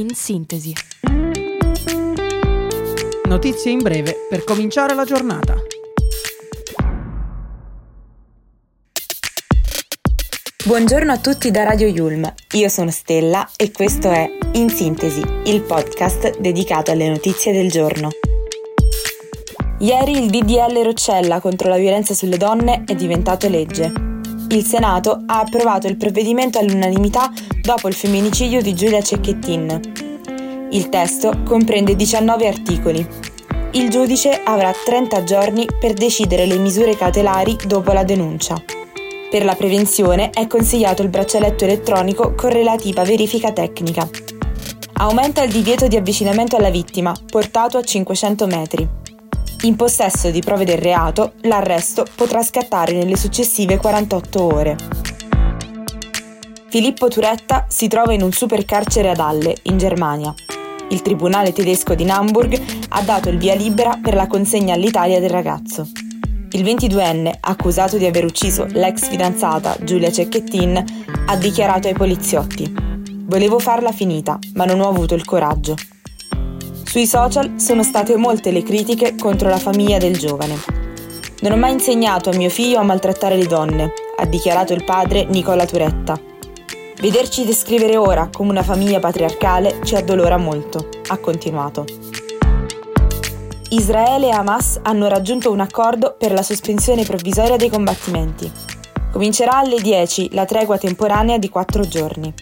in sintesi. Notizie in breve per cominciare la giornata. Buongiorno a tutti da Radio Yulm, io sono Stella e questo è In Sintesi, il podcast dedicato alle notizie del giorno. Ieri il DDL Roccella contro la violenza sulle donne è diventato legge. Il Senato ha approvato il provvedimento all'unanimità dopo il femminicidio di Giulia Cecchettin. Il testo comprende 19 articoli. Il giudice avrà 30 giorni per decidere le misure cautelari dopo la denuncia. Per la prevenzione è consigliato il braccialetto elettronico con relativa verifica tecnica. Aumenta il divieto di avvicinamento alla vittima, portato a 500 metri. In possesso di prove del reato, l'arresto potrà scattare nelle successive 48 ore. Filippo Turetta si trova in un supercarcere ad Halle, in Germania. Il tribunale tedesco di Hamburg ha dato il via libera per la consegna all'Italia del ragazzo. Il 22enne, accusato di aver ucciso l'ex fidanzata Giulia Cecchettin, ha dichiarato ai poliziotti: Volevo farla finita, ma non ho avuto il coraggio. Sui social sono state molte le critiche contro la famiglia del giovane. Non ho mai insegnato a mio figlio a maltrattare le donne, ha dichiarato il padre Nicola Turetta. Vederci descrivere ora come una famiglia patriarcale ci addolora molto, ha continuato. Israele e Hamas hanno raggiunto un accordo per la sospensione provvisoria dei combattimenti. Comincerà alle 10 la tregua temporanea di quattro giorni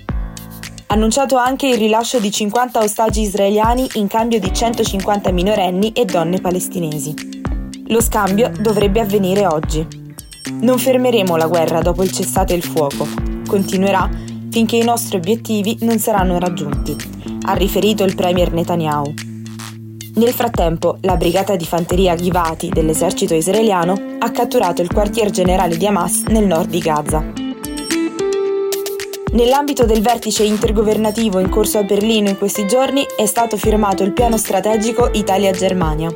annunciato anche il rilascio di 50 ostaggi israeliani in cambio di 150 minorenni e donne palestinesi. Lo scambio dovrebbe avvenire oggi. Non fermeremo la guerra dopo il cessate il fuoco. Continuerà finché i nostri obiettivi non saranno raggiunti, ha riferito il premier Netanyahu. Nel frattempo, la brigata di fanteria Givati dell'esercito israeliano ha catturato il quartier generale di Hamas nel nord di Gaza. Nell'ambito del vertice intergovernativo in corso a Berlino in questi giorni è stato firmato il piano strategico Italia-Germania.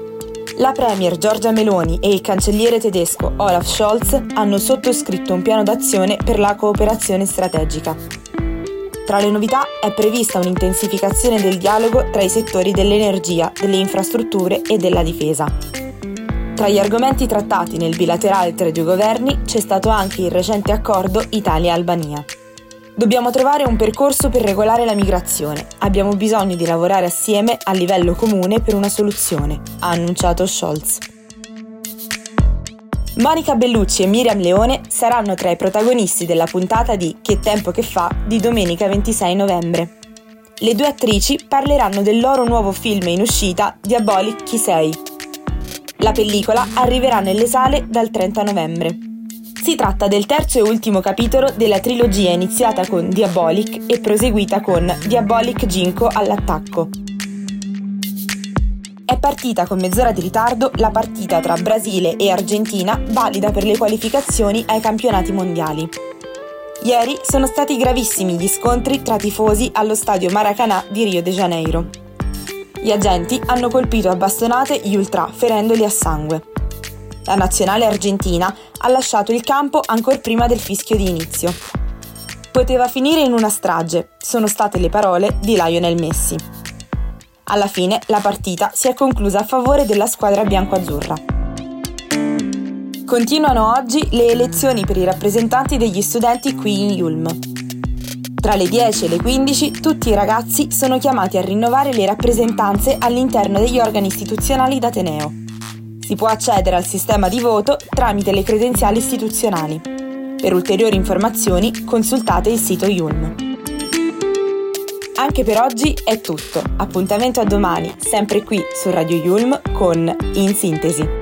La Premier Giorgia Meloni e il cancelliere tedesco Olaf Scholz hanno sottoscritto un piano d'azione per la cooperazione strategica. Tra le novità è prevista un'intensificazione del dialogo tra i settori dell'energia, delle infrastrutture e della difesa. Tra gli argomenti trattati nel bilaterale tra i due governi c'è stato anche il recente accordo Italia-Albania. Dobbiamo trovare un percorso per regolare la migrazione. Abbiamo bisogno di lavorare assieme a livello comune per una soluzione, ha annunciato Scholz. Monica Bellucci e Miriam Leone saranno tra i protagonisti della puntata di Che tempo che fa di domenica 26 novembre. Le due attrici parleranno del loro nuovo film in uscita Diabolic Chi sei. La pellicola arriverà nelle sale dal 30 novembre. Si tratta del terzo e ultimo capitolo della trilogia iniziata con Diabolic e proseguita con Diabolic Ginko all'attacco. È partita con mezz'ora di ritardo la partita tra Brasile e Argentina, valida per le qualificazioni ai campionati mondiali. Ieri sono stati gravissimi gli scontri tra tifosi allo stadio Maracanã di Rio de Janeiro. Gli agenti hanno colpito a bastonate gli ultra, ferendoli a sangue. La nazionale argentina ha lasciato il campo ancora prima del fischio di inizio. Poteva finire in una strage, sono state le parole di Lionel Messi. Alla fine la partita si è conclusa a favore della squadra bianco-azzurra. Continuano oggi le elezioni per i rappresentanti degli studenti qui in Yulm. Tra le 10 e le 15 tutti i ragazzi sono chiamati a rinnovare le rappresentanze all'interno degli organi istituzionali d'Ateneo. Si può accedere al sistema di voto tramite le credenziali istituzionali. Per ulteriori informazioni consultate il sito Yulm. Anche per oggi è tutto. Appuntamento a domani, sempre qui su Radio Yulm con In Sintesi.